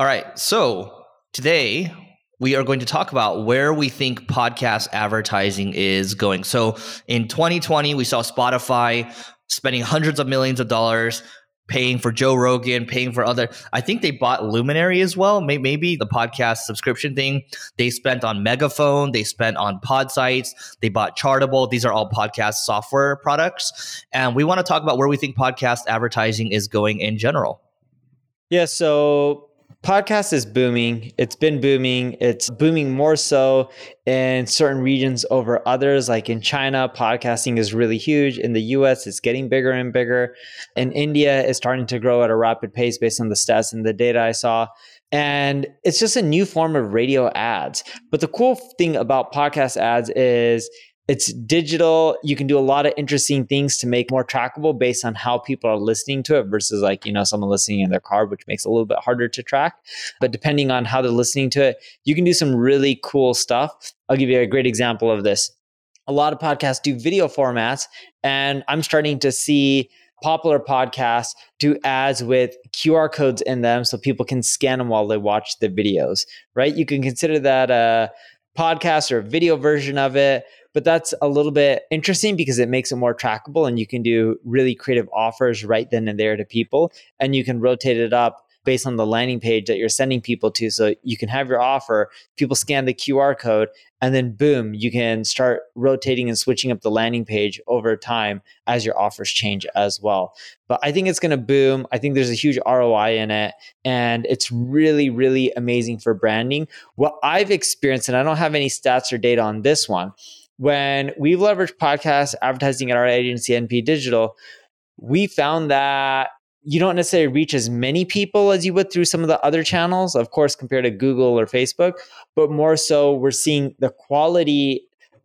All right. So today we are going to talk about where we think podcast advertising is going. So in 2020, we saw Spotify spending hundreds of millions of dollars paying for Joe Rogan, paying for other. I think they bought Luminary as well. Maybe the podcast subscription thing. They spent on Megaphone. They spent on Podsights. They bought Chartable. These are all podcast software products. And we want to talk about where we think podcast advertising is going in general. Yeah. So podcast is booming. It's been booming. It's booming more so in certain regions over others. Like in China, podcasting is really huge. In the US, it's getting bigger and bigger. In India, it's starting to grow at a rapid pace based on the stats and the data I saw. And it's just a new form of radio ads. But the cool thing about podcast ads is it's digital. You can do a lot of interesting things to make more trackable based on how people are listening to it versus like, you know, someone listening in their car, which makes it a little bit harder to track. But depending on how they're listening to it, you can do some really cool stuff. I'll give you a great example of this. A lot of podcasts do video formats, and I'm starting to see popular podcasts do ads with QR codes in them so people can scan them while they watch the videos, right? You can consider that a podcast or a video version of it but that's a little bit interesting because it makes it more trackable and you can do really creative offers right then and there to people and you can rotate it up based on the landing page that you're sending people to. So you can have your offer, people scan the QR code, and then boom, you can start rotating and switching up the landing page over time as your offers change as well. But I think it's going to boom. I think there's a huge ROI in it, and it's really, really amazing for branding. What I've experienced, and I don't have any stats or data on this one when we've leveraged podcast advertising at our agency, NP Digital, we found that you don't necessarily reach as many people as you would through some of the other channels, of course, compared to Google or Facebook, but more so we're seeing the quality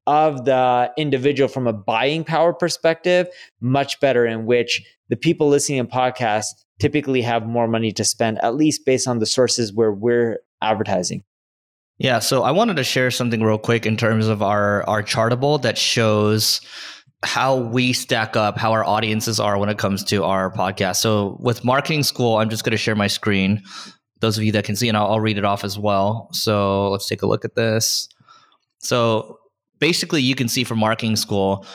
of the individual from a buying power perspective much better in which the people listening to podcasts typically have more money to spend at least based on the sources where we're advertising yeah, so I wanted to share something real quick in terms of our our chartable that shows how we stack up, how our audiences are when it comes to our podcast. So with marketing school, I'm just going to share my screen. Those of you that can see, and I'll, I'll read it off as well. So let's take a look at this. So basically, you can see for marketing school,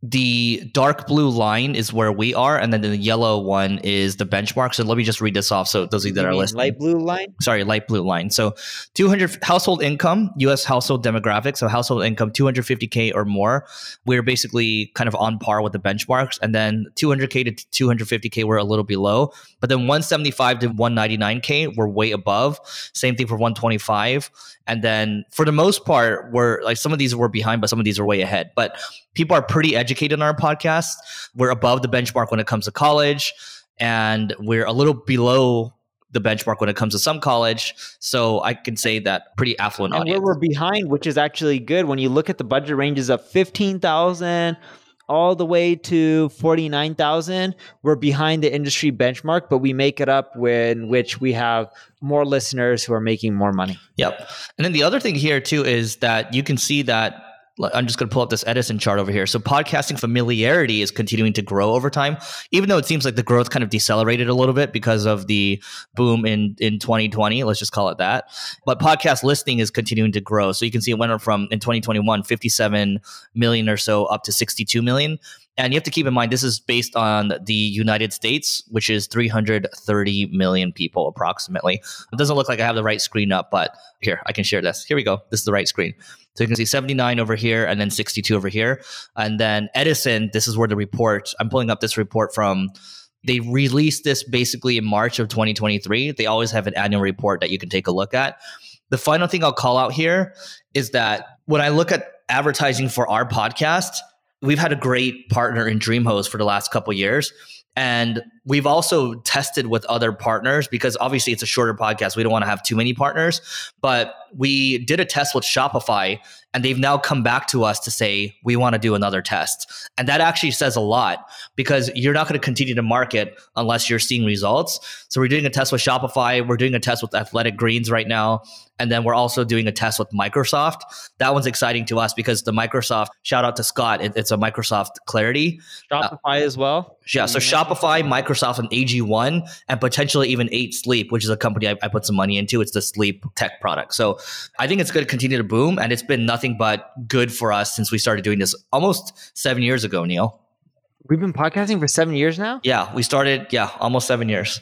the dark blue line is where we are, and then the yellow one is the benchmark. So let me just read this off. So those of you that you are listening, light blue line. Sorry, light blue line. So 200 household income, U.S. household demographic. So household income 250k or more. We're basically kind of on par with the benchmarks, and then 200k to 250k we're a little below, but then 175 to 199k we're way above. Same thing for 125, and then for the most part, we're like some of these were behind, but some of these are way ahead. But people are pretty educated on our podcast. We're above the benchmark when it comes to college, and we're a little below the benchmark when it comes to some college. So I can say that pretty affluent and audience. Where we're behind, which is actually good when you look at the budget ranges of fifteen thousand all the way to 49,000. We're behind the industry benchmark, but we make it up when which we have more listeners who are making more money. Yep. And then the other thing here too is that you can see that I'm just going to pull up this Edison chart over here. So podcasting familiarity is continuing to grow over time, even though it seems like the growth kind of decelerated a little bit because of the boom in in 2020. Let's just call it that. But podcast listening is continuing to grow. So you can see it went from in 2021 57 million or so up to 62 million. And you have to keep in mind, this is based on the United States, which is 330 million people approximately. It doesn't look like I have the right screen up, but here, I can share this. Here we go. This is the right screen. So you can see 79 over here and then 62 over here. And then Edison, this is where the report, I'm pulling up this report from they released this basically in March of 2023. They always have an annual report that you can take a look at. The final thing I'll call out here is that when I look at advertising for our podcast, we've had a great partner in DreamHost for the last couple years. And we've also tested with other partners because obviously it's a shorter podcast. We don't want to have too many partners, but we did a test with Shopify and they've now come back to us to say, we want to do another test. And that actually says a lot because you're not going to continue to market unless you're seeing results. So we're doing a test with Shopify. We're doing a test with Athletic Greens right now. And then we're also doing a test with Microsoft. That one's exciting to us because the Microsoft, shout out to Scott, it, it's a Microsoft Clarity. Shopify uh, as well. Yeah. So Shopify, Microsoft, Microsoft and AG1 and potentially even Eight Sleep, which is a company I, I put some money into. It's the sleep tech product. So I think it's going to continue to boom, and it's been nothing but good for us since we started doing this almost seven years ago, Neil. We've been podcasting for seven years now. Yeah, we started. Yeah, almost seven years.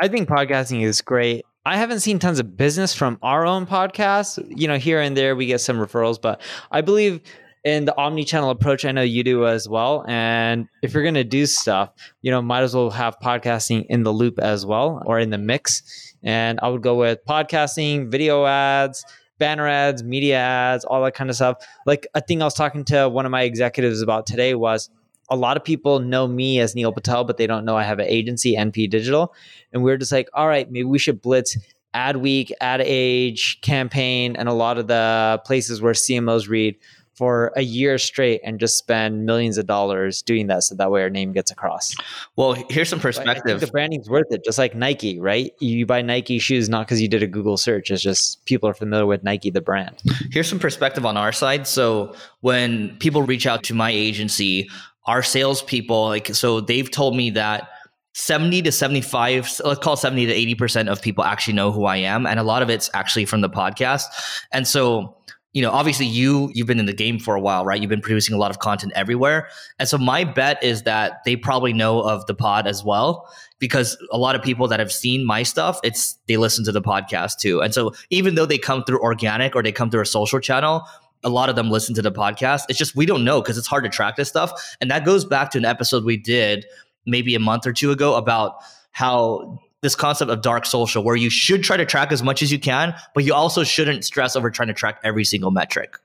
I think podcasting is great. I haven't seen tons of business from our own podcast. You know, here and there we get some referrals, but I believe in the omni-channel approach. I know you do as well. And if you're going to do stuff, you know, might as well have podcasting in the loop as well or in the mix. And I would go with podcasting, video ads, banner ads, media ads, all that kind of stuff. Like a thing I was talking to one of my executives about today was a lot of people know me as Neil Patel, but they don't know I have an agency, NP Digital. And we are just like, all right, maybe we should blitz ad week, Ad Age, campaign, and a lot of the places where CMOs read for a year straight and just spend millions of dollars doing that so that way our name gets across. Well, here's some perspective. the branding's worth it, just like Nike, right? You buy Nike shoes not because you did a Google search, it's just people are familiar with Nike, the brand. Here's some perspective on our side. So when people reach out to my agency, our salespeople, like, so they've told me that 70 to 75, let's call 70 to 80% of people actually know who I am. And a lot of it's actually from the podcast. And so, you know, obviously you you've been in the game for a while, right? You've been producing a lot of content everywhere. And so my bet is that they probably know of the pod as well because a lot of people that have seen my stuff, it's they listen to the podcast too. And so even though they come through organic or they come through a social channel, a lot of them listen to the podcast. It's just we don't know because it's hard to track this stuff. And that goes back to an episode we did maybe a month or two ago about how this concept of dark social, where you should try to track as much as you can, but you also shouldn't stress over trying to track every single metric.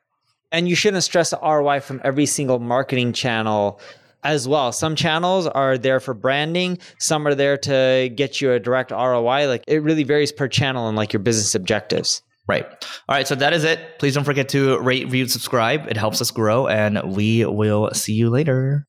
And you shouldn't stress the ROI from every single marketing channel as well. Some channels are there for branding, some are there to get you a direct ROI. Like it really varies per channel and like your business objectives. Right. All right. So that is it. Please don't forget to rate, review, subscribe. It helps us grow, and we will see you later.